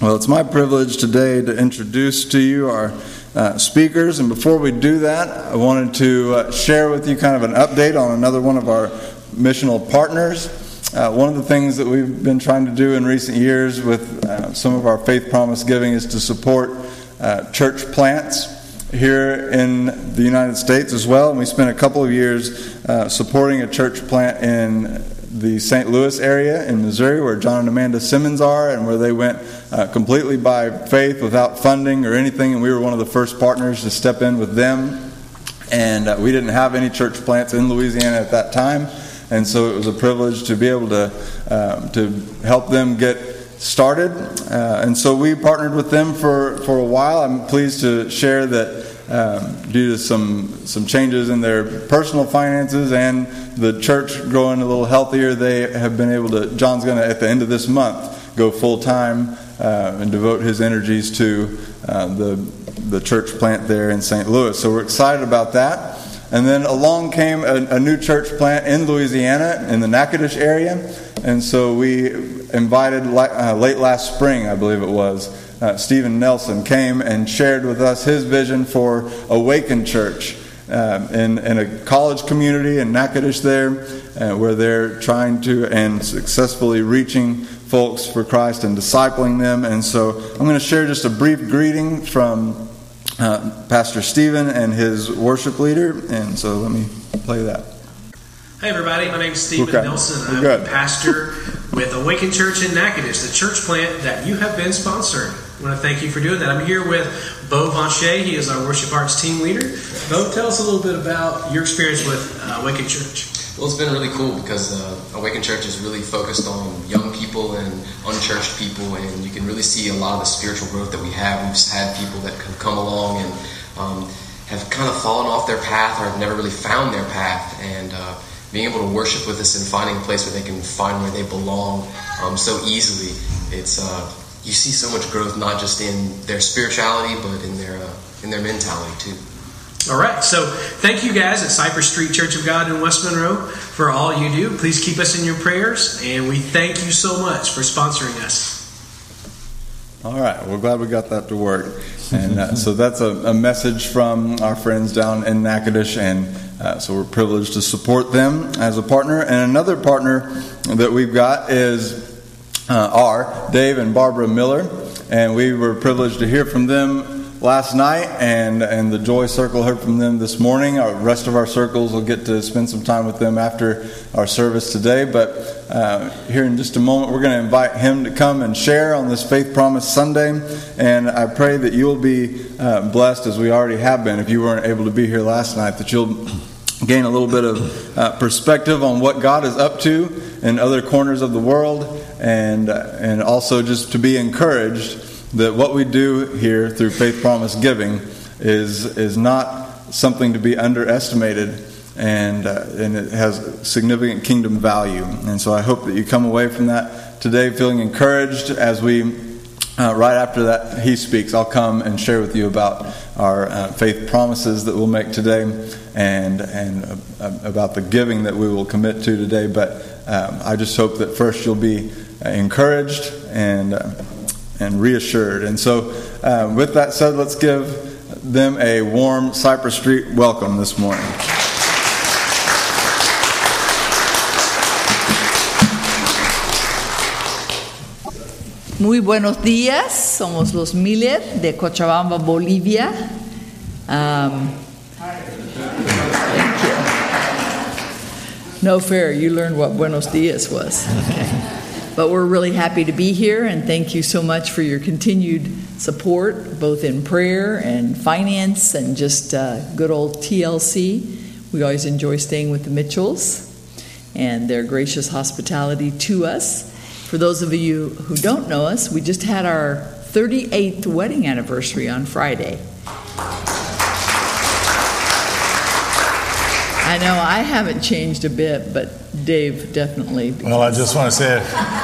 Well, it's my privilege today to introduce to you our uh, speakers. And before we do that, I wanted to uh, share with you kind of an update on another one of our missional partners. Uh, one of the things that we've been trying to do in recent years with uh, some of our faith promise giving is to support uh, church plants here in the United States as well. And we spent a couple of years uh, supporting a church plant in the St. Louis area in Missouri, where John and Amanda Simmons are, and where they went uh, completely by faith without funding or anything. And we were one of the first partners to step in with them. And uh, we didn't have any church plants in Louisiana at that time. And so it was a privilege to be able to, um, to help them get started. Uh, and so we partnered with them for, for a while. I'm pleased to share that um, due to some, some changes in their personal finances and the church growing a little healthier, they have been able to. John's going to, at the end of this month, go full time uh, and devote his energies to uh, the, the church plant there in St. Louis. So we're excited about that. And then along came a, a new church plant in Louisiana, in the Natchitoches area. And so we invited uh, late last spring, I believe it was, uh, Stephen Nelson came and shared with us his vision for Awaken Church uh, in, in a college community in Natchitoches there, uh, where they're trying to and successfully reaching folks for Christ and discipling them. And so I'm going to share just a brief greeting from uh, Pastor Stephen and his worship leader. And so let me play that. Hey everybody, my name is Stephen okay. Nelson. I'm a pastor with Awakened Church in Natchitoches, the church plant that you have been sponsoring. I want to thank you for doing that. I'm here with Bo Vonche. He is our worship arts team leader. Bo, tell us a little bit about your experience with uh, Awaken Church. Well, it's been really cool because uh, Church is really focused on young people and unchurched people, and you can really see a lot of the spiritual growth that we have. We've had people that have come along and um, have kind of fallen off their path or have never really found their path, and uh, being able to worship with us and finding a place where they can find where they belong um, so easily. It's uh, you see so much growth not just in their spirituality but in their uh, in their mentality too. All right, so thank you guys at Cypress Street Church of God in West Monroe for all you do. Please keep us in your prayers, and we thank you so much for sponsoring us. All right, we're glad we got that to work. And uh, so that's a, a, message from our friends down in Natchitoches, and uh, so we're privileged to support them as a partner. And another partner that we've got is uh, Dave and Barbara Miller, and we were privileged to hear from them last night, and and the Joy Circle heard from them this morning. Our rest of our circles will get to spend some time with them after our service today. But uh, here in just a moment, we're going to invite him to come and share on this Faith Promise Sunday, and I pray that you'll be uh, blessed as we already have been. If you weren't able to be here last night, that you'll gain a little bit of uh, perspective on what God is up to in other corners of the world, and uh, and also just to be encouraged that what we do here through Faith Promise Giving is is not something to be underestimated, and uh, and it has significant kingdom value. And so I hope that you come away from that today feeling encouraged as we. Uh, right after that, he speaks. I'll come and share with you about our uh, faith promises that we'll make today and, and about the giving that we will commit to today. But um, I just hope that first you'll be uh, encouraged and, uh, and reassured. And so, uh, with that said, let's give them a warm Cypress Street welcome this morning. Muy buenos días, somos los Miller de Cochabamba, Bolivia. Um, no fair, you learned what buenos dias was. Okay. But we're really happy to be here, and thank you so much for your continued support, both in prayer and finance and just uh, good old TLC. We always enjoy staying with the Mitchells and their gracious hospitality to us. For those of you who don't know us, we just had our 38th wedding anniversary on Friday. I know I haven't changed a bit, but Dave definitely. Well, I just want to say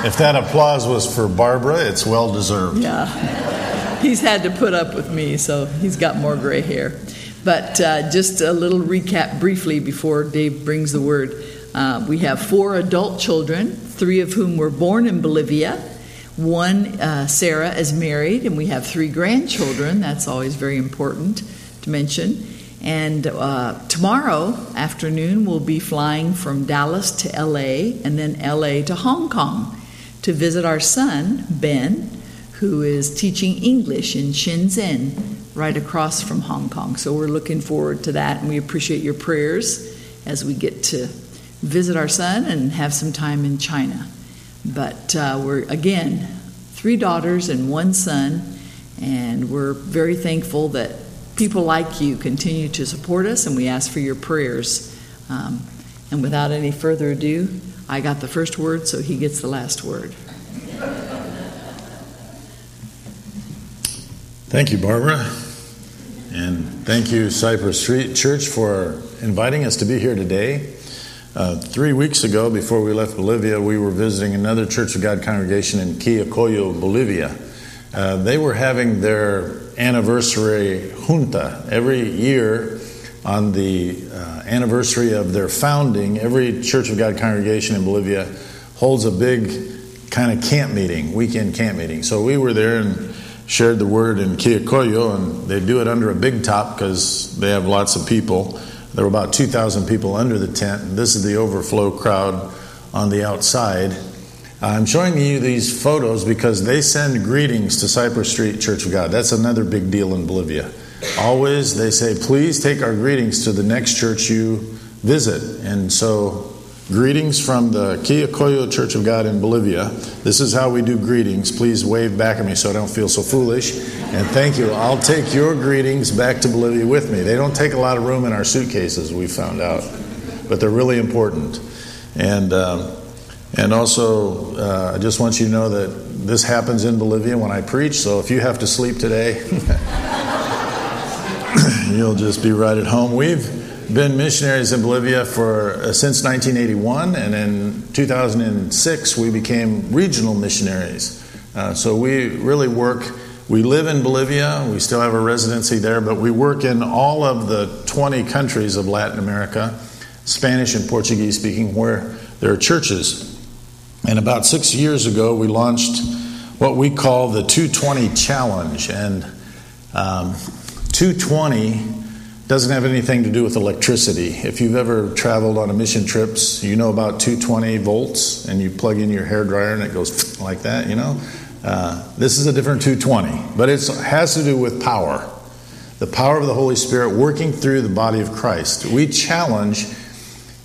if that applause was for Barbara, it's well deserved. Yeah. He's had to put up with me, so he's got more gray hair. But uh, just a little recap briefly before Dave brings the word. Uh, we have four adult children, three of whom were born in Bolivia. One, uh, Sarah, is married, and we have three grandchildren. That's always very important to mention. And uh, tomorrow afternoon, we'll be flying from Dallas to LA and then LA to Hong Kong to visit our son, Ben, who is teaching English in Shenzhen, right across from Hong Kong. So we're looking forward to that, and we appreciate your prayers as we get to visit our son and have some time in China. But uh, we're, again, three daughters and one son, and we're very thankful that people like you continue to support us, and we ask for your prayers. Um, and without any further ado, I got the first word, so he gets the last word. Thank you, Barbara. And thank you, Cypress Street Church, for inviting us to be here today. Uh, three weeks ago, before we left Bolivia, we were visiting another Church of God congregation in Quillacollo, Bolivia. Uh, they were having their anniversary junta every year on the uh, anniversary of their founding. Every Church of God congregation in Bolivia holds a big kind of camp meeting, weekend camp meeting. So we were there and shared the word in Quillacollo, and they do it under a big top because they have lots of people. There were about 2,000 people under the tent, and this is the overflow crowd on the outside. I'm showing you these photos because they send greetings to Cypress Street Church of God. That's another big deal in Bolivia. Always they say, please take our greetings to the next church you visit. And so Greetings from the Quillacollo Church of God in Bolivia. This is how we do greetings. Please wave back at me so I don't feel so foolish. And thank you. I'll take your greetings back to Bolivia with me. They don't take a lot of room in our suitcases, we found out, but they're really important. And, um, and also, uh, I just want you to know that this happens in Bolivia when I preach, so if you have to sleep today, you'll just be right at home. We've been missionaries in Bolivia for uh, since 1981, and in 2006 we became regional missionaries. Uh, so we really work. We live in Bolivia. We still have a residency there, but we work in all of the 20 countries of Latin America, Spanish and Portuguese speaking, where there are churches. And about six years ago, we launched what we call the 220 Challenge, and um, 220 doesn't have anything to do with electricity. If you've ever traveled on a mission trips, you know about 220 volts, and you plug in your hair dryer and it goes like that. You know, uh, this is a different 220, but it has to do with power, the power of the Holy Spirit working through the body of Christ. We challenge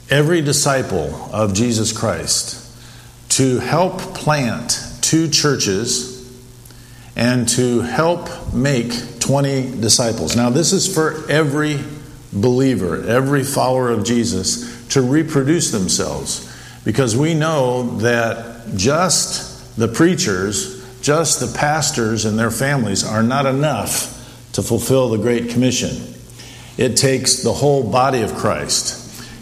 every disciple of Jesus Christ to help plant two churches and to help make 20 disciples. Now, this is for every believer, every follower of Jesus to reproduce themselves because we know that just the preachers, just the pastors and their families are not enough to fulfill the Great Commission. It takes the whole body of Christ.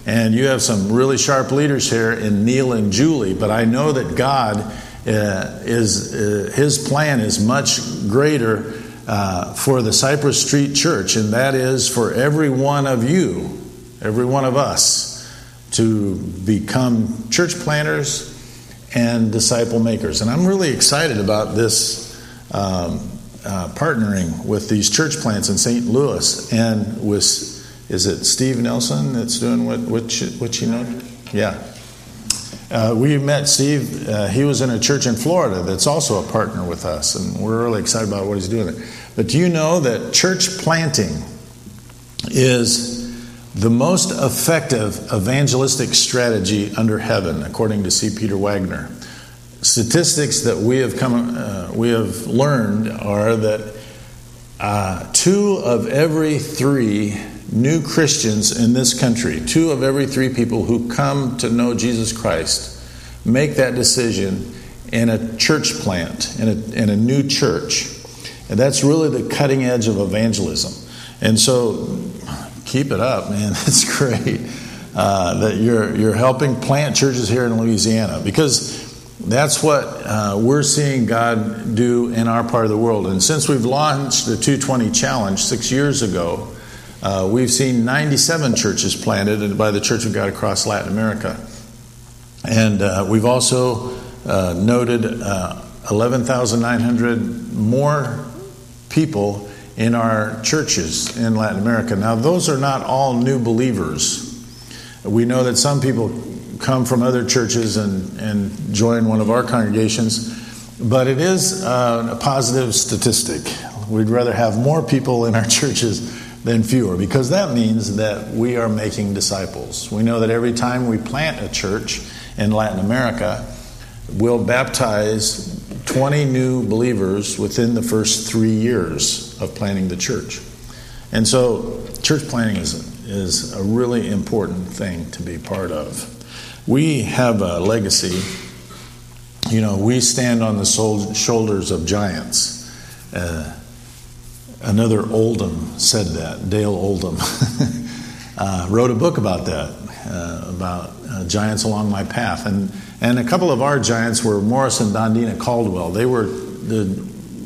And you have some really sharp leaders here in Neil and Julie, but I know that God uh, is, uh, his plan is much greater uh, for the Cypress Street Church, and that is for every one of you, every one of us, to become church planters and disciple makers. And I'm really excited about this um, uh, partnering with these church plants in St. Louis and with, is it Steve Nelson that's doing what, what, you, what you know? Yeah. Uh, we met Steve. Uh, he was in a church in Florida that's also a partner with us, and we're really excited about what he's doing there. But do you know that church planting is the most effective evangelistic strategy under heaven, according to C. Peter Wagner? Statistics that we have come, uh, we have learned are that uh, two of every three new Christians in this country, two of every three people who come to know Jesus Christ, make that decision in a church plant, in a, in a new church. And that's really the cutting edge of evangelism. And so keep it up, man. It's great uh, that you're, you're helping plant churches here in Louisiana because that's what uh, we're seeing God do in our part of the world. And since we've launched the 220 Challenge six years ago, uh, we've seen 97 churches planted by the Church of God across Latin America. And uh, we've also uh, noted uh, 11,900 more people in our churches in Latin America. Now, those are not all new believers. We know that some people come from other churches and, and join one of our congregations, but it is uh, a positive statistic. We'd rather have more people in our churches than fewer because that means that we are making disciples. We know that every time we plant a church in Latin America, we'll baptize 20 new believers within the first three years of planting the church. And so, church planting is, is a really important thing to be part of. We have a legacy. You know, we stand on the shoulders of giants. Uh, another Oldham said that, Dale Oldham. uh, wrote a book about that, uh, about uh, giants along my path. And, and a couple of our giants were Morris and Dondeena Caldwell. They were the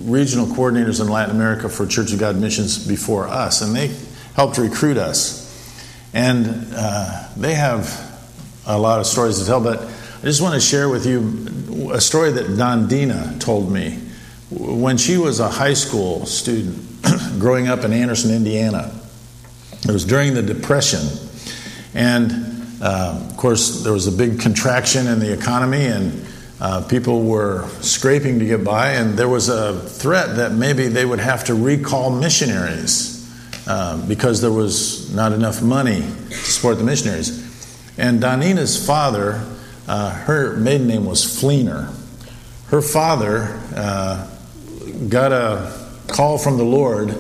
regional coordinators in Latin America for Church of God missions before us, and they helped recruit us. And uh, they have a lot of stories to tell, but I just want to share with you a story that Dondeena told me. When she was a high school student growing up in Anderson, Indiana, it was during the Depression. And uh, of course, there was a big contraction in the economy, and uh, people were scraping to get by, and there was a threat that maybe they would have to recall missionaries uh, because there was not enough money to support the missionaries. And Dondeena's father, uh, her maiden name was Fleener. Her father uh, got a call from the Lord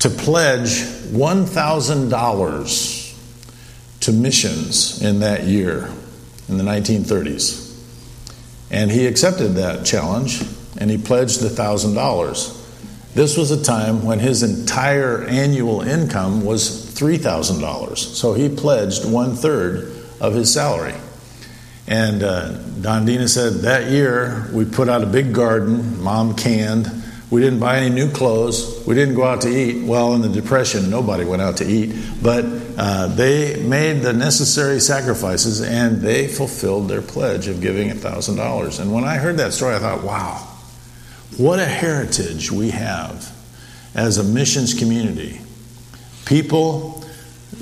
to pledge $1,000 to missions in that year, in the 1930s. And he accepted that challenge and he pledged $1,000. This was a time when his entire annual income was $3,000. So he pledged one third of his salary. And uh, Dondeena said that year we put out a big garden, mom canned. We didn't buy any new clothes. We didn't go out to eat. Well, in the Depression, nobody went out to eat. But uh, they made the necessary sacrifices and they fulfilled their pledge of giving $1,000. And when I heard that story, I thought, wow, what a heritage we have as a missions community people,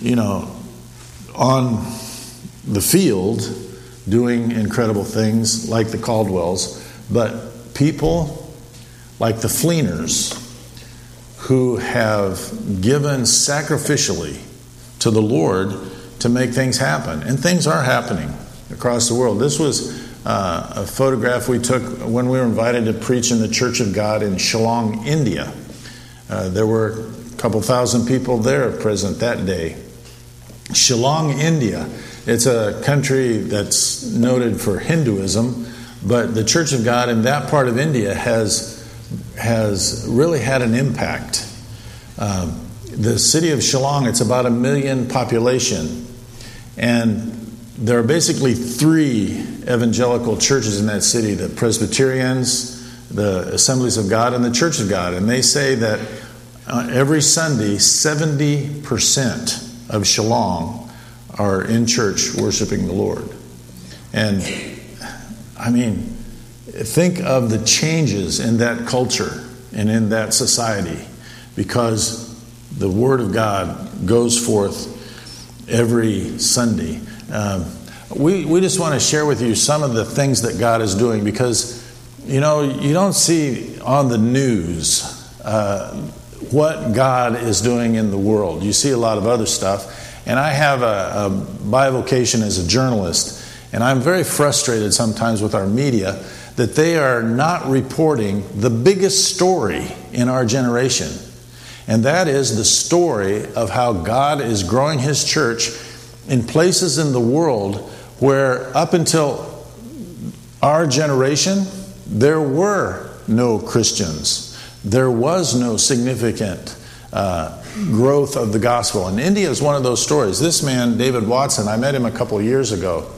you know, on the field doing incredible things like the Caldwells, but people like the Fleeners who have given sacrificially to the Lord to make things happen. And things are happening across the world. This was uh, a photograph we took when we were invited to preach in the Church of God in Shillong, India. Uh, there were a couple thousand people there present that day. Shillong, India. It's a country that's noted for Hinduism, but the Church of God in that part of India has, has really had an impact. Um, the city of Shillong, it's about a million population, and there are basically three evangelical churches in that city the Presbyterians, the Assemblies of God, and the Church of God. And they say that uh, every Sunday, 70% of Shillong are in church worshiping the Lord. And I mean, think of the changes in that culture and in that society because the Word of God goes forth every Sunday. Um, we, we just want to share with you some of the things that God is doing because, you know, you don't see on the news uh, what God is doing in the world. You see a lot of other stuff. And I have a, a bivocation as a journalist, and I'm very frustrated sometimes with our media that they are not reporting the biggest story in our generation. And that is the story of how God is growing His church in places in the world where, up until our generation, there were no Christians there was no significant uh, growth of the gospel. And India is one of those stories. This man, David Watson, I met him a couple of years ago.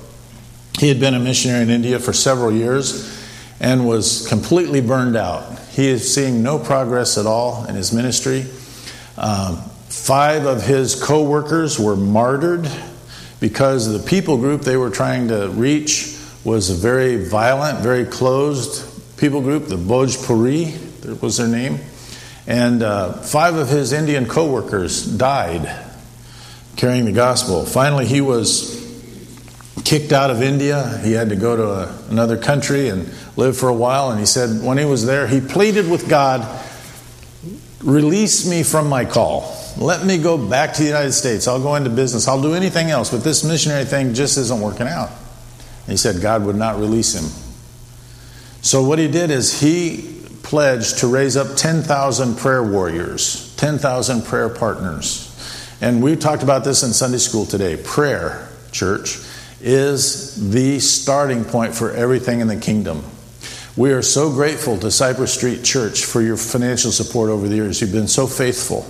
He had been a missionary in India for several years and was completely burned out. He is seeing no progress at all in his ministry. Um, five of his co workers were martyred because the people group they were trying to reach was a very violent, very closed, people group, the Bhojpuri was their name. And uh, five of his Indian co workers died carrying the gospel. Finally, he was kicked out of India. He had to go to a, another country and live for a while. And he said, when he was there, he pleaded with God, Release me from my call. Let me go back to the United States. I'll go into business. I'll do anything else. But this missionary thing just isn't working out. And he said God would not release him. So what he did is he pledged to raise up 10,000 prayer warriors, 10,000 prayer partners. And we talked about this in Sunday school today. Prayer, church, is the starting point for everything in the kingdom. We are so grateful to Cypress Street Church for your financial support over the years. You've been so faithful.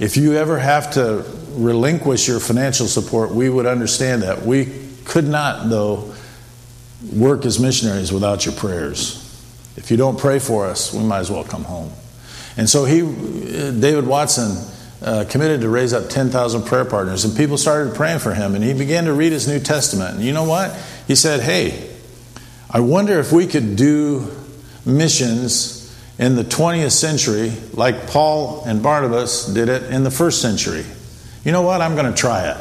If you ever have to relinquish your financial support, we would understand that. We could not, though, work as missionaries without your prayers. If you don't pray for us, we might as well come home. And so he, uh, David Watson, uh, committed to raise up 10,000 prayer partners, and people started praying for him. And he began to read his New Testament. And you know what? He said, Hey, I wonder if we could do missions in the 20th century like Paul and Barnabas did it in the first century. You know what? I'm going to try it.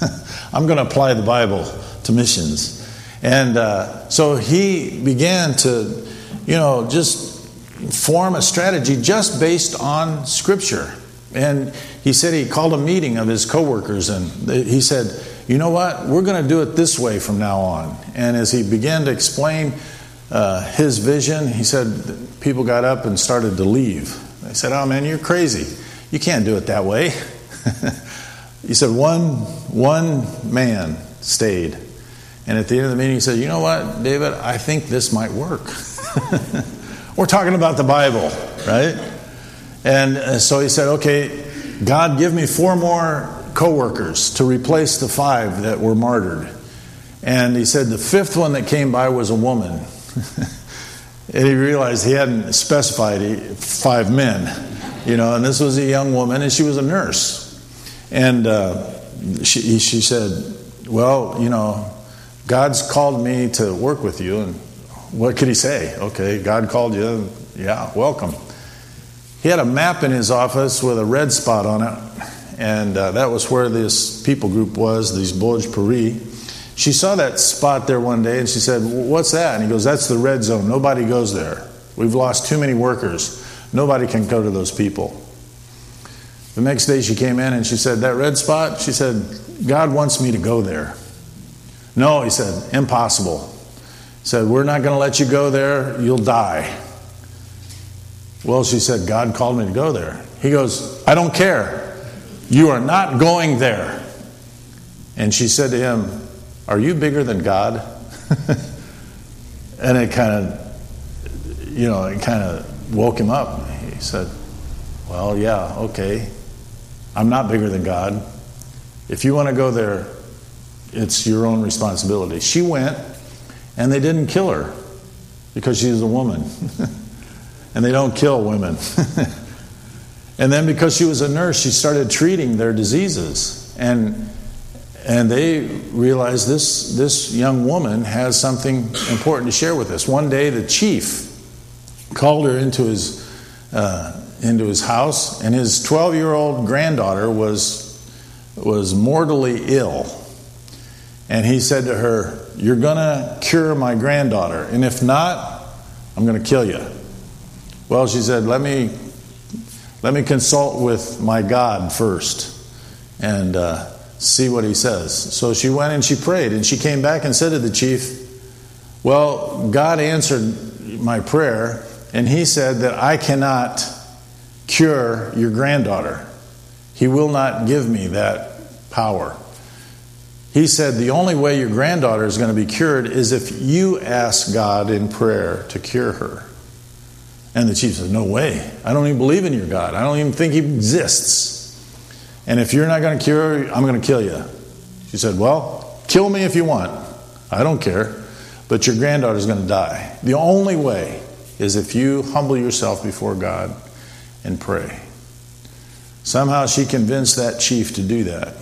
I'm going to apply the Bible to missions. And uh, so he began to, you know, just form a strategy just based on Scripture. And he said he called a meeting of his coworkers and he said, You know what? We're going to do it this way from now on. And as he began to explain uh, his vision, he said, People got up and started to leave. They said, Oh man, you're crazy. You can't do it that way. he said, One, one man stayed. And at the end of the meeting, he said, You know what, David? I think this might work. We're talking about the Bible, right? And uh, so he said, Okay, God, give me four more coworkers to replace the five that were martyred. And he said the fifth one that came by was a woman. and he realized he hadn't specified five men, you know, and this was a young woman, and she was a nurse. And uh, she, she said, Well, you know, God's called me to work with you. And what could he say? Okay, God called you. Yeah, welcome. He had a map in his office with a red spot on it, and uh, that was where this people group was, these Bhojpuri. She saw that spot there one day and she said, What's that? And he goes, That's the red zone. Nobody goes there. We've lost too many workers. Nobody can go to those people. The next day she came in and she said, That red spot? She said, God wants me to go there. No, he said, impossible. He said, We're not going to let you go there. You'll die. Well, she said, God called me to go there. He goes, I don't care. You are not going there. And she said to him, Are you bigger than God? and it kind of, you know, it kind of woke him up. He said, Well, yeah, okay. I'm not bigger than God. If you want to go there, it's your own responsibility. She went, and they didn't kill her because she's a woman. and they don't kill women. and then because she was a nurse, she started treating their diseases. And and they realized this, this young woman has something important to share with us. One day, the chief called her into his, uh, into his house, and his 12 year old granddaughter was, was mortally ill. And he said to her, You're going to cure my granddaughter, and if not, I'm going to kill you. Well, she said, let me, let me consult with my God first and uh, see what he says. So she went and she prayed, and she came back and said to the chief, Well, God answered my prayer, and he said that I cannot cure your granddaughter. He will not give me that power. He said the only way your granddaughter is going to be cured is if you ask God in prayer to cure her. And the chief said, No way. I don't even believe in your God. I don't even think he exists. And if you're not going to cure her, I'm going to kill you. She said, Well, kill me if you want. I don't care. But your granddaughter's going to die. The only way is if you humble yourself before God and pray. Somehow she convinced that chief to do that.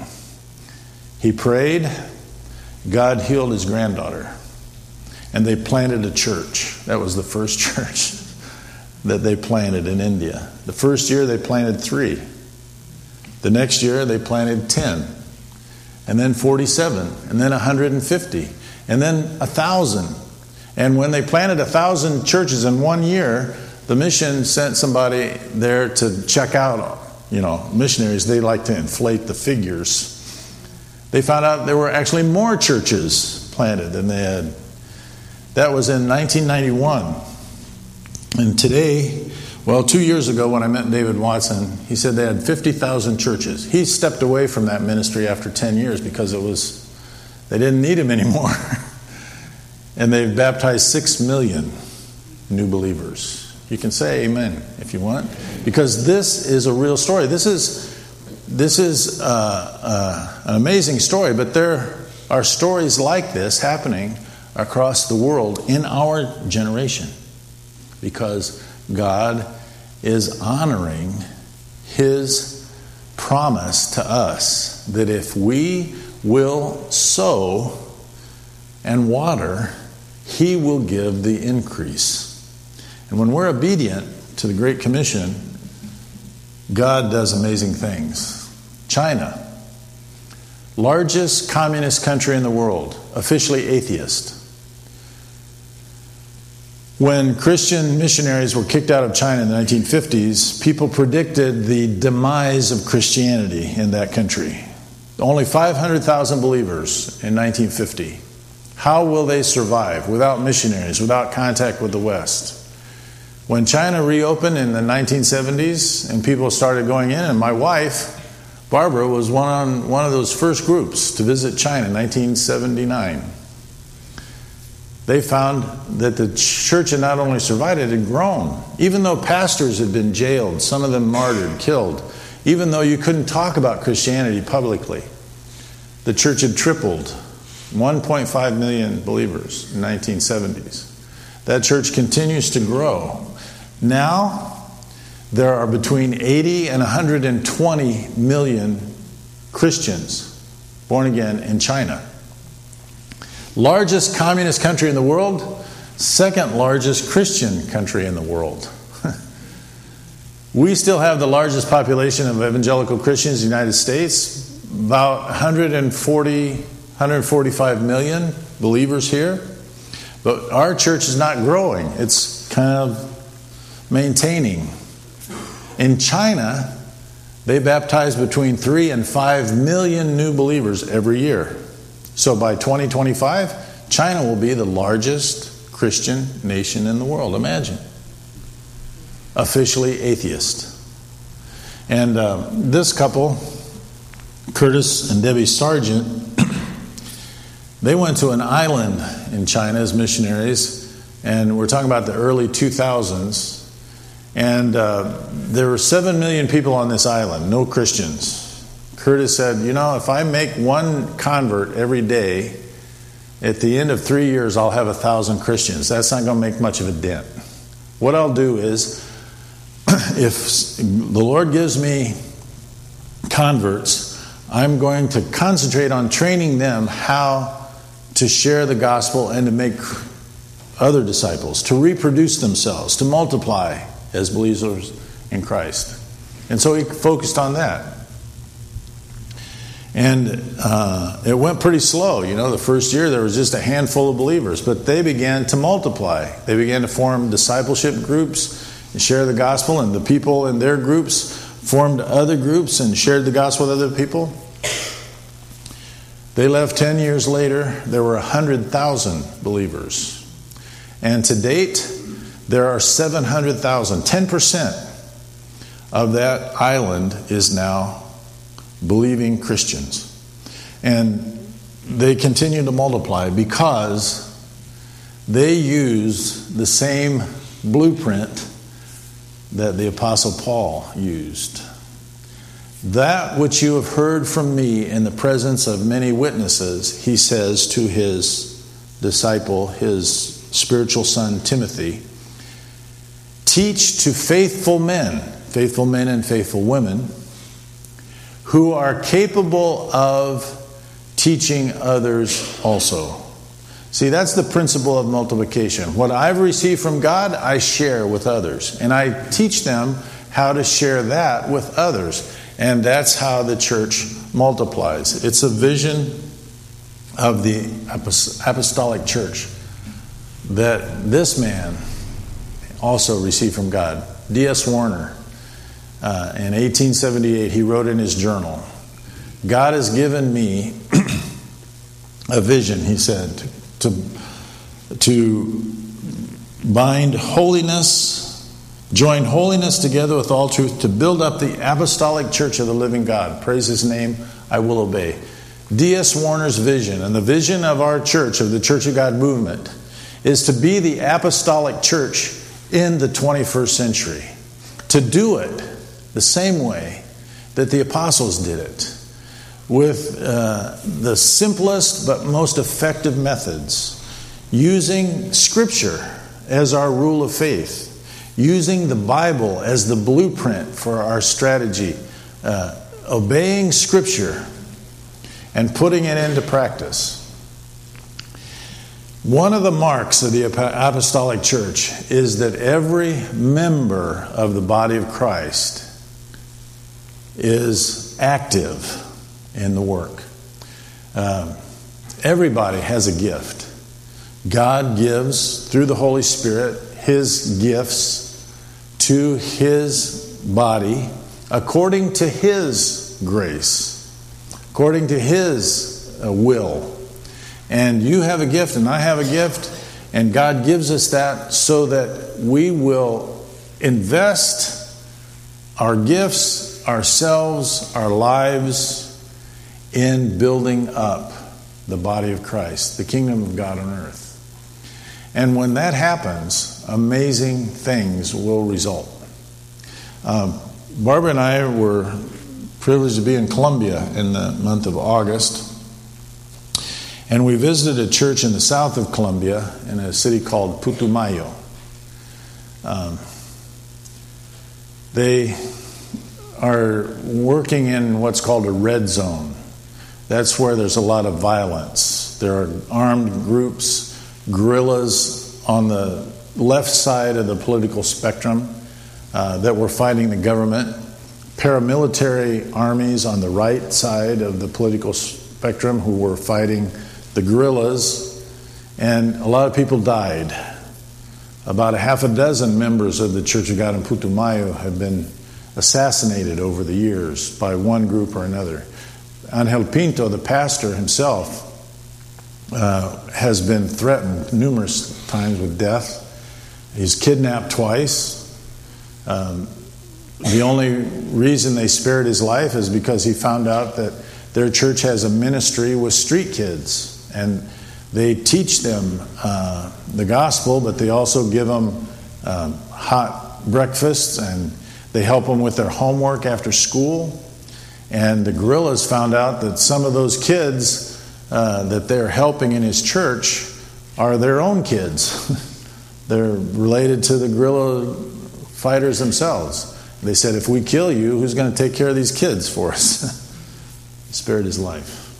He prayed, God healed his granddaughter. and they planted a church. That was the first church that they planted in India. The first year they planted three. The next year they planted 10, and then 47, and then 150, and then 1,000. And when they planted a 1,000 churches in one year, the mission sent somebody there to check out, you know, missionaries. They like to inflate the figures. They found out there were actually more churches planted than they had. That was in 1991. And today, well, two years ago when I met David Watson, he said they had 50,000 churches. He stepped away from that ministry after 10 years because it was, they didn't need him anymore. and they've baptized 6 million new believers. You can say amen if you want, because this is a real story. This is, this is uh, uh, an amazing story, but there are stories like this happening across the world in our generation because God is honoring His promise to us that if we will sow and water, He will give the increase. And when we're obedient to the Great Commission, God does amazing things. China, largest communist country in the world, officially atheist. When Christian missionaries were kicked out of China in the 1950s, people predicted the demise of Christianity in that country. Only 500,000 believers in 1950. How will they survive without missionaries, without contact with the West? When China reopened in the 1970s and people started going in, and my wife, Barbara, was one, on, one of those first groups to visit China in 1979. They found that the church had not only survived, it had grown. Even though pastors had been jailed, some of them martyred, killed, even though you couldn't talk about Christianity publicly, the church had tripled 1.5 million believers in 1970s. That church continues to grow. Now, there are between 80 and 120 million Christians born again in China. Largest communist country in the world, second largest Christian country in the world. we still have the largest population of evangelical Christians in the United States, about 140, 145 million believers here. But our church is not growing, it's kind of maintaining. In China, they baptize between 3 and 5 million new believers every year. So by 2025, China will be the largest Christian nation in the world. Imagine. Officially atheist. And uh, this couple, Curtis and Debbie Sargent, they went to an island in China as missionaries, and we're talking about the early 2000s. And uh, there were 7 million people on this island, no Christians. Curtis said, You know, if I make one convert every day, at the end of three years, I'll have a thousand Christians. That's not going to make much of a dent. What I'll do is, if the Lord gives me converts, I'm going to concentrate on training them how to share the gospel and to make other disciples, to reproduce themselves, to multiply, as believers in Christ. And so he focused on that. And uh, it went pretty slow. You know, the first year there was just a handful of believers, but they began to multiply. They began to form discipleship groups and share the gospel, and the people in their groups formed other groups and shared the gospel with other people. They left 10 years later, there were 100,000 believers. And to date, there are 700,000. 10% of that island is now believing Christians. And they continue to multiply because they use the same blueprint that the Apostle Paul used. That which you have heard from me in the presence of many witnesses, he says to his disciple, his spiritual son Timothy Teach to faithful men, faithful men and faithful women, who are capable of teaching others also. See, that's the principle of multiplication. What I've received from God, I share with others. And I teach them how to share that with others. And that's how the church multiplies. It's a vision of the apostolic church that this man also received from God. D.S. Warner, uh, in 1878, he wrote in his journal God has given me a vision, he said, to, to bind holiness, join holiness together with all truth, to build up the apostolic church of the living God. Praise his name, I will obey. D.S. Warner's vision and the vision of our church, of the Church of God movement, is to be the apostolic church in the 21st century. To do it the same way that the apostles did it with uh, the simplest but most effective methods, using Scripture as our rule of faith, using the Bible as the blueprint for our strategy, uh, obeying Scripture and putting it into practice. One of the marks of the Apostolic Church is that every member of the body of Christ is active in the work. Um, everybody has a gift. God gives, through the Holy Spirit, His gifts to His body according to His grace, according to His uh, will. And you have a gift, and I have a gift, and God gives us that so that we will invest our gifts, ourselves, our lives in building up the body of Christ, the kingdom of God on earth. And when that happens, amazing things will result. Um, Barbara and I were privileged to be in Colombia in the month of August. And we visited a church in the south of Colombia in a city called Putumayo. Um, they are working in what's called a red zone. That's where there's a lot of violence. There are armed groups, guerrillas on the left side of the political spectrum uh, that were fighting the government, paramilitary armies on the right side of the political spectrum who were fighting the guerrillas, and a lot of people died. About a half a dozen members of the Church of God in Putumayo have been assassinated over the years by one group or another. Angel Pinto, the pastor himself, uh, has been threatened numerous times with death. He's kidnapped twice. Um, the only reason they spared his life is because he found out that their church has a ministry with street kids, and they teach them uh, the gospel, but they also give them um, hot breakfasts and they help them with their homework after school. And the guerrillas found out that some of those kids uh, that they're helping in his church are their own kids. they're related to the guerrilla fighters themselves. They said, if we kill you, who's going to take care of these kids for us? spared his life.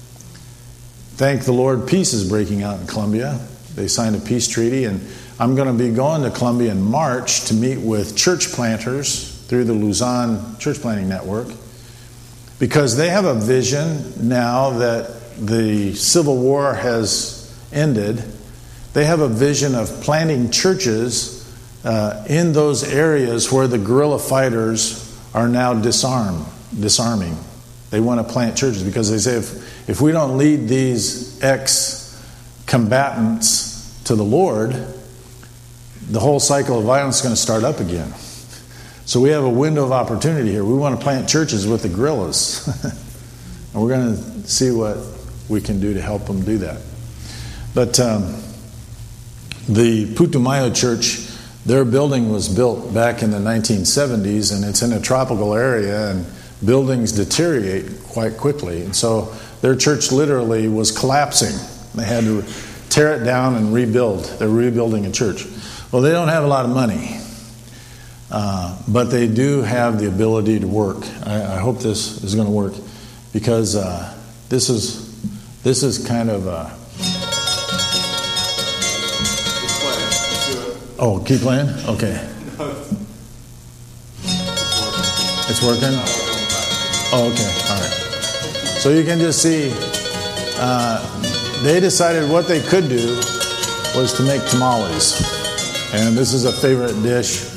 Thank the Lord, peace is breaking out in Colombia. They signed a peace treaty, and I'm going to be going to Colombia in March to meet with church planters through the Luzon Church Planning Network because they have a vision now that the Civil War has ended. They have a vision of planting churches uh, in those areas where the guerrilla fighters are now disarmed, disarming. They want to plant churches because they say if, if we don't lead these ex combatants to the Lord, the whole cycle of violence is going to start up again. So we have a window of opportunity here. We want to plant churches with the guerrillas. and we're going to see what we can do to help them do that. But um, the Putumayo church, their building was built back in the 1970s, and it's in a tropical area, and buildings deteriorate quite quickly. And so their church literally was collapsing. They had to tear it down and rebuild. They're rebuilding a church. Well, they don't have a lot of money. Uh, but they do have the ability to work. I, I hope this is going to work because uh, this is this is kind of a Oh, keep playing? Okay. It's working? Oh, okay. All right. So you can just see uh, they decided what they could do was to make tamales. And this is a favorite dish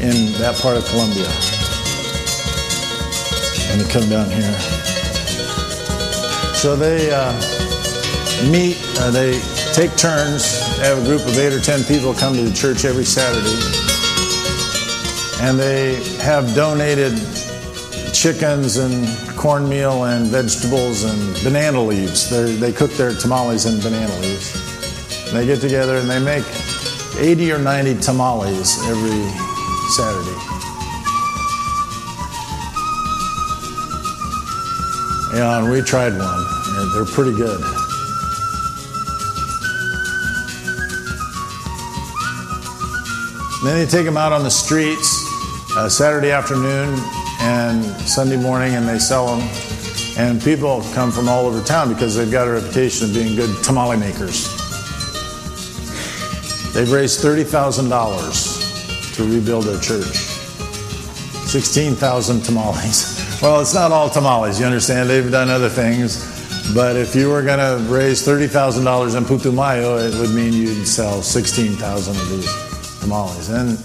in that part of Colombia. And they come down here. So they uh, meet, uh, they take turns. Have a group of eight or ten people come to the church every Saturday. And they have donated chickens and cornmeal and vegetables and banana leaves. They're, they cook their tamales in banana leaves. They get together and they make 80 or 90 tamales every Saturday. Yeah, and we tried one. And they're pretty good. then they take them out on the streets uh, Saturday afternoon and Sunday morning, and they sell them. And people come from all over town because they've got a reputation of being good tamale makers. They've raised $30,000 to rebuild their church. 16,000 tamales. Well, it's not all tamales, you understand? They've done other things. But if you were going to raise $30,000 in Putumayo, it would mean you'd sell 16,000 of these tamales. And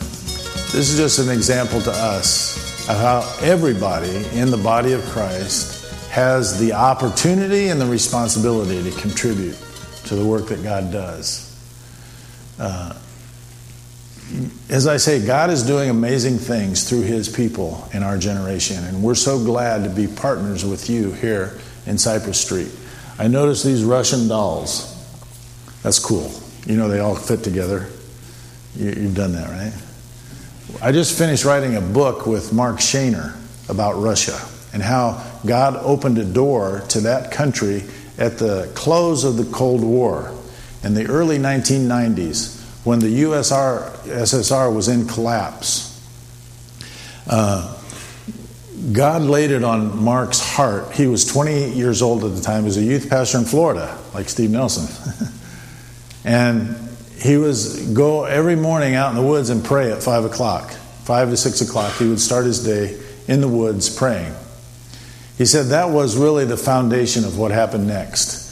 this is just an example to us of how everybody in the body of Christ has the opportunity and the responsibility to contribute to the work that God does. Uh, as I say, God is doing amazing things through His people in our generation, and we're so glad to be partners with you here in Cypress Street. I noticed these Russian dolls. That's cool. You know, they all fit together. You, have done that, right? I just finished writing a book with Mark Shaner about Russia and how God opened a door to that country at the close of the Cold War in the early 1990s when the USR, SSR was in collapse. Uh, God laid it on Mark's heart. He was 28 years old at the time. He was a youth pastor in Florida, like Steve Nelson. and he was go every morning out in the woods and pray at five o'clock, five to six o'clock. He would start his day in the woods praying. He said that was really the foundation of what happened next.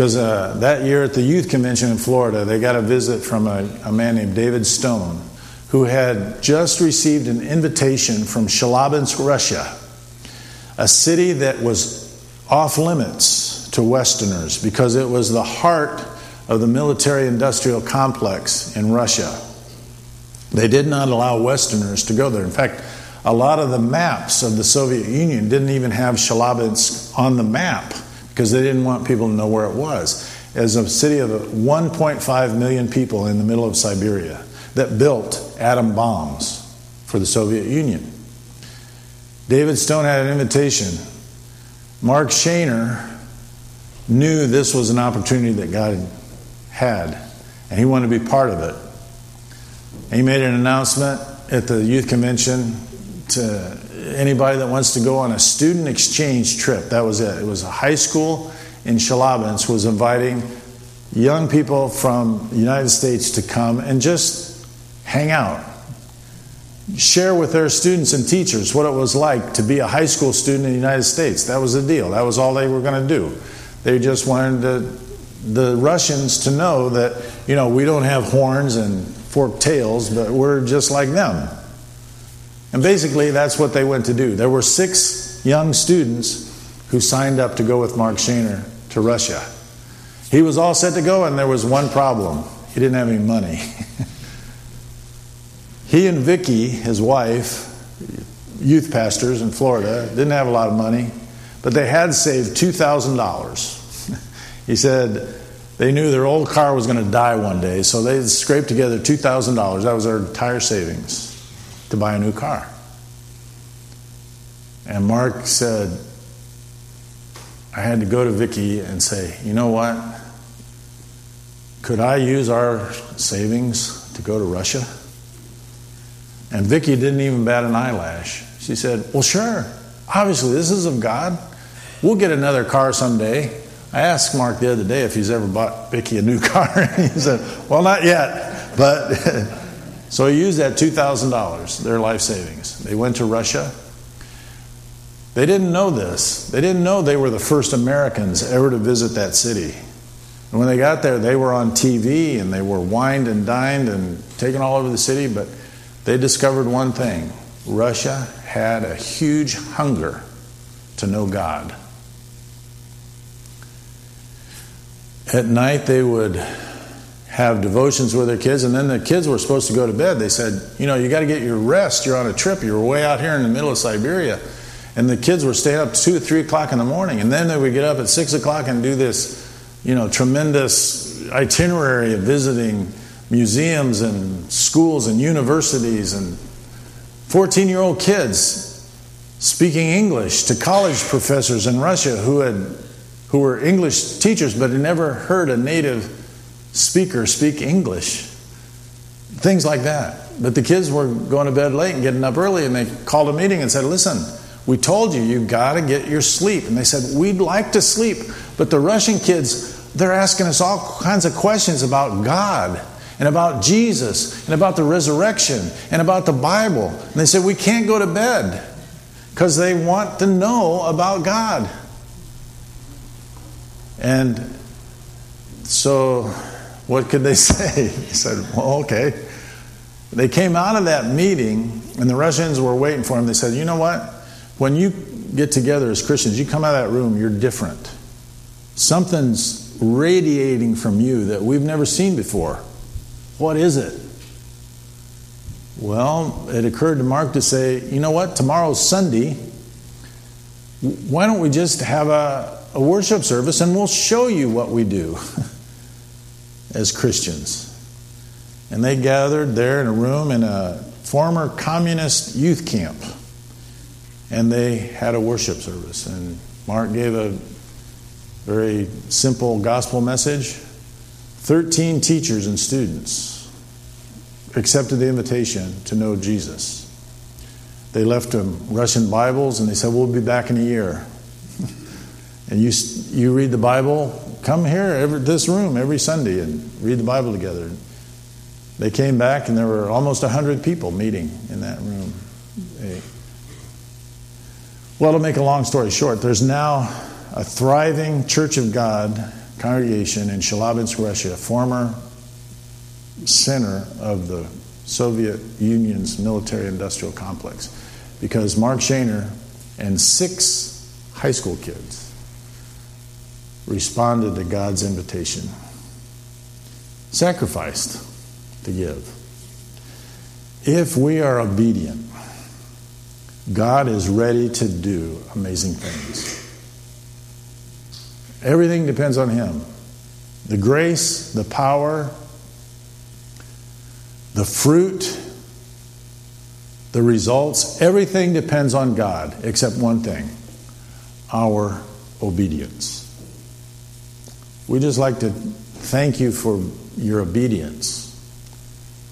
Because uh, that year at the youth convention in Florida, they got a visit from a, a man named David Stone, who had just received an invitation from Chelyabinsk, Russia, a city that was off limits to Westerners because it was the heart of the military industrial complex in Russia. They did not allow Westerners to go there. In fact, a lot of the maps of the Soviet Union didn't even have Chelyabinsk on the map because they didn't want people to know where it was. As a city of 1.5 million people in the middle of Siberia that built atom bombs for the Soviet Union. David Stone had an invitation. Mark Shaner knew this was an opportunity that God had, and he wanted to be part of it. And he made an announcement at the youth convention to anybody that wants to go on a student exchange trip. That was it. It was a high school in Chelyabinsk was inviting young people from the United States to come and just hang out. Share with their students and teachers what it was like to be a high school student in the United States. That was the deal. That was all they were going to do. They just wanted to the Russians to know that, you know, we don't have horns and forked tails, but we're just like them. And basically, that's what they went to do. There were six young students who signed up to go with Mark Shaner to Russia. He was all set to go, and there was one problem he didn't have any money. he and Vicky, his wife, youth pastors in Florida, didn't have a lot of money, but they had saved $2,000 he said they knew their old car was going to die one day, so they scraped together $2,000. That was their entire savings to buy a new car. And Mark said, I had to go to Vicky and say, you know what? Could I use our savings to go to Russia? And Vicky didn't even bat an eyelash. She said, Well, sure. Obviously, this is of God. We'll get another car someday. I asked Mark the other day if he's ever bought Vicky a new car. and he said, Well, not yet. But So he used that $2,000, their life savings. They went to Russia. They didn't know this. They didn't know they were the first Americans ever to visit that city. And when they got there, they were on TV and they were wined and dined and taken all over the city, but they discovered one thing Russia had a huge hunger to know God. At night, they would have devotions with their kids, and then the kids were supposed to go to bed. They said, You know, you got to get your rest. You're on a trip. You're way out here in the middle of Siberia. And the kids were staying up 2 3 o'clock in the morning. And then they would get up at 6 o'clock and do this, you know, tremendous itinerary of visiting museums and schools and universities and 14 year old kids speaking English to college professors in Russia who had who were English teachers but had never heard a native speaker speak English. Things like that. But the kids were going to bed late and getting up early, and they called a meeting and said, Listen, we told you, you got to get your sleep. And they said, We'd like to sleep, but the Russian kids, they're asking us all kinds of questions about God and about Jesus and about the resurrection and about the Bible. And they said, We can't go to bed because they want to know about God. And so, what could they say? He said, Well, okay. They came out of that meeting, and the Russians were waiting for them. They said, You know what? When you get together as Christians, you come out of that room, you're different. Something's radiating from you that we've never seen before. What is it? Well, it occurred to Mark to say, you know what, tomorrow's Sunday. Why don't we just have a, a worship service and we'll show you what we do as Christians? And they gathered there in a room in a former communist youth camp. And they had a worship service. And Mark gave a very simple gospel message 13 teachers and students accepted the invitation to know Jesus. They left them Russian Bibles and they said, We'll be back in a year. and you, you read the Bible, come here, every, this room, every Sunday, and read the Bible together. They came back and there were almost 100 people meeting in that room. Well, to make a long story short, there's now a thriving Church of God congregation in Chelyabinsk, Russia, former center of the Soviet Union's military industrial complex, because Mark Shaner and six high school kids responded to God's invitation, sacrificed to give. If we are obedient, God is ready to do amazing things. Everything depends on Him. The grace, the power, the fruit, the results, everything depends on God except one thing our obedience. We just like to thank you for your obedience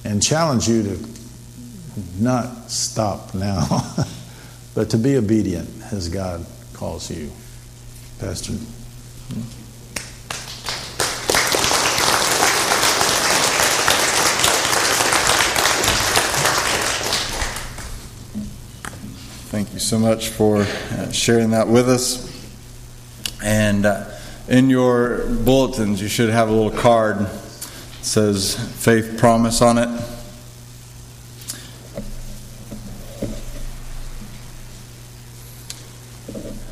and challenge you to not stop now, but to be obedient as God calls you. Pastor. Thank you so much for uh, sharing that with us. And uh, in your bulletins, you should have a little card that says faith promise on it.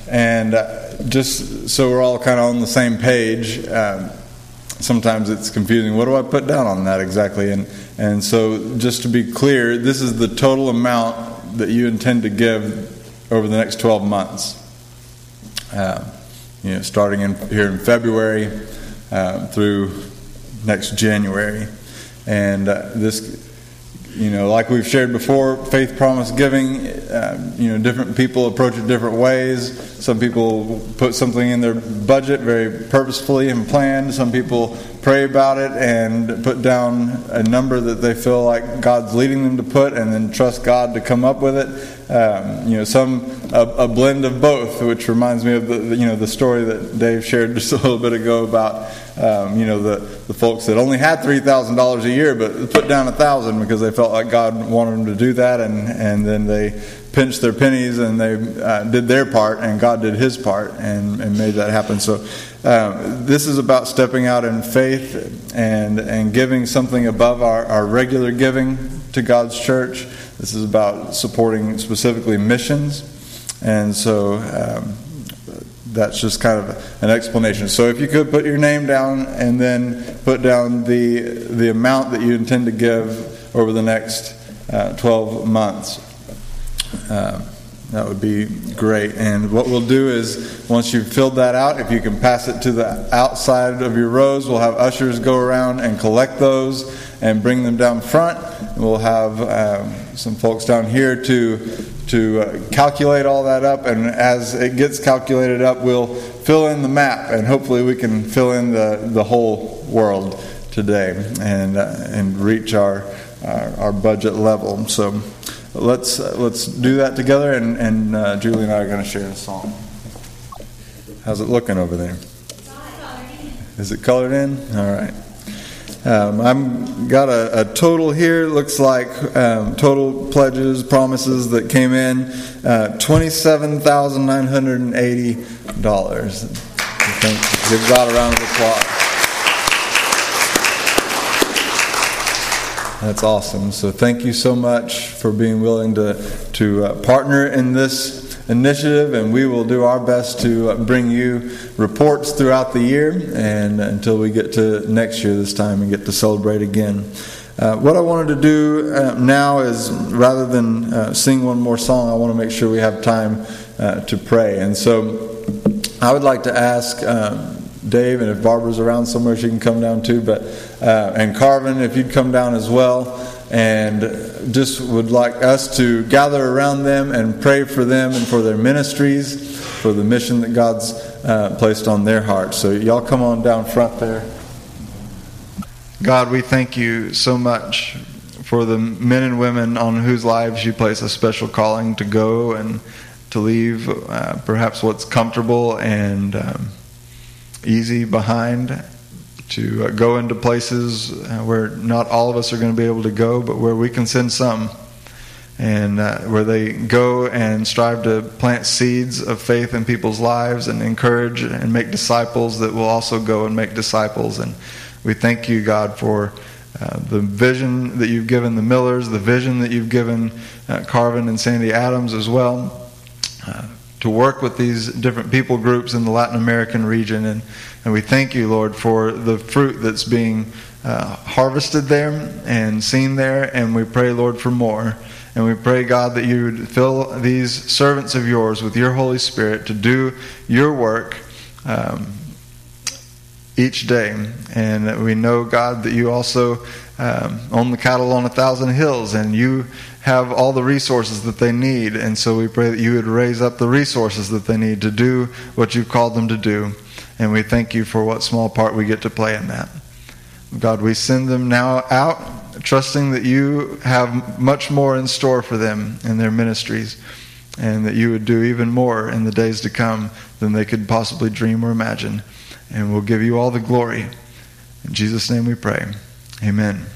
And uh, just so we're all kind of on the same page, um, sometimes it's confusing. What do I put down on that exactly? And, and so, just to be clear, this is the total amount that you intend to give over the next 12 months. Uh, you know, starting in, here in February uh, through next January. And uh, this, you know, like we've shared before, faith promise giving, uh, you know, different people approach it different ways. Some people put something in their budget very purposefully and planned. Some people pray about it and put down a number that they feel like God's leading them to put and then trust God to come up with it. Um, you know, some a, a, blend of both, which reminds me of the, the, you know the story that Dave shared just a little bit ago about um, you know the, the folks that only had three thousand dollars a year, but put down a thousand because they felt like God wanted them to do that, and and then they pinched their pennies and they uh, did their part, and God did His part and, and made that happen. So um, this is about stepping out in faith and and giving something above our, our regular giving to God's church. This is about supporting specifically missions. And so um, that's just kind of an explanation. So if you could put your name down and then put down the, the amount that you intend to give over the next uh, 12 months. Uh, that would be great. And what we'll do is, once you've filled that out, if you can pass it to the outside of your rows, we'll have ushers go around and collect those and bring them down front. We'll have um, some folks down here to to uh, calculate all that up, and as it gets calculated up, we'll fill in the map, and hopefully we can fill in the, the whole world today and uh, and reach our, our, our budget level. So let's uh, let's do that together, and, and uh, Julie and I are going to share a song. How's it looking over there? Is it colored in? All right. Um, I'm got a, a, total here. Looks like um, total pledges, promises that came in uh, twenty-seven thousand nine hundred and eighty dollars. Give God a round of applause. That's awesome. So thank you so much for being willing to to uh, partner in this initiative, and we will do our best to uh, bring you reports throughout the year and until we get to next year this time and get to celebrate again. Uh, what I wanted to do uh, now is rather than uh, sing one more song, I want to make sure we have time uh, to pray. And so I would like to ask um, Dave, and if Barbara's around somewhere, she can come down too, but, uh, and Carvin, if you'd come down as well and just would like us to gather around them and pray for them and for their ministries, for the mission that God's uh, placed on their hearts. So, y'all come on down front there. God, we thank you so much for the men and women on whose lives you place a special calling to go and to leave uh, perhaps what's comfortable and um, easy behind to uh, go into places uh, where not all of us are going to be able to go, but where we can send some. And uh, where they go and strive to plant seeds of faith in people's lives and encourage and make disciples that will also go and make disciples. And we thank you, God, for uh, the vision that you've given the Millers, the vision that you've given uh, Carvin and Sandy Adams as well, uh, to work with these different people groups in the Latin American region. And and we thank you, Lord, for the fruit that's being uh, harvested there and seen there. And we pray, Lord, for more. And we pray, God, that you would fill these servants of yours with your Holy Spirit to do your work um, each day. And we know, God, that you also um, own the cattle on a thousand hills and you have all the resources that they need. And so we pray that you would raise up the resources that they need to do what you've called them to do. And we thank you for what small part we get to play in that. God, we send them now out, trusting that you have much more in store for them in their ministries, and that you would do even more in the days to come than they could possibly dream or imagine. And we'll give you all the glory. In Jesus' name we pray. Amen.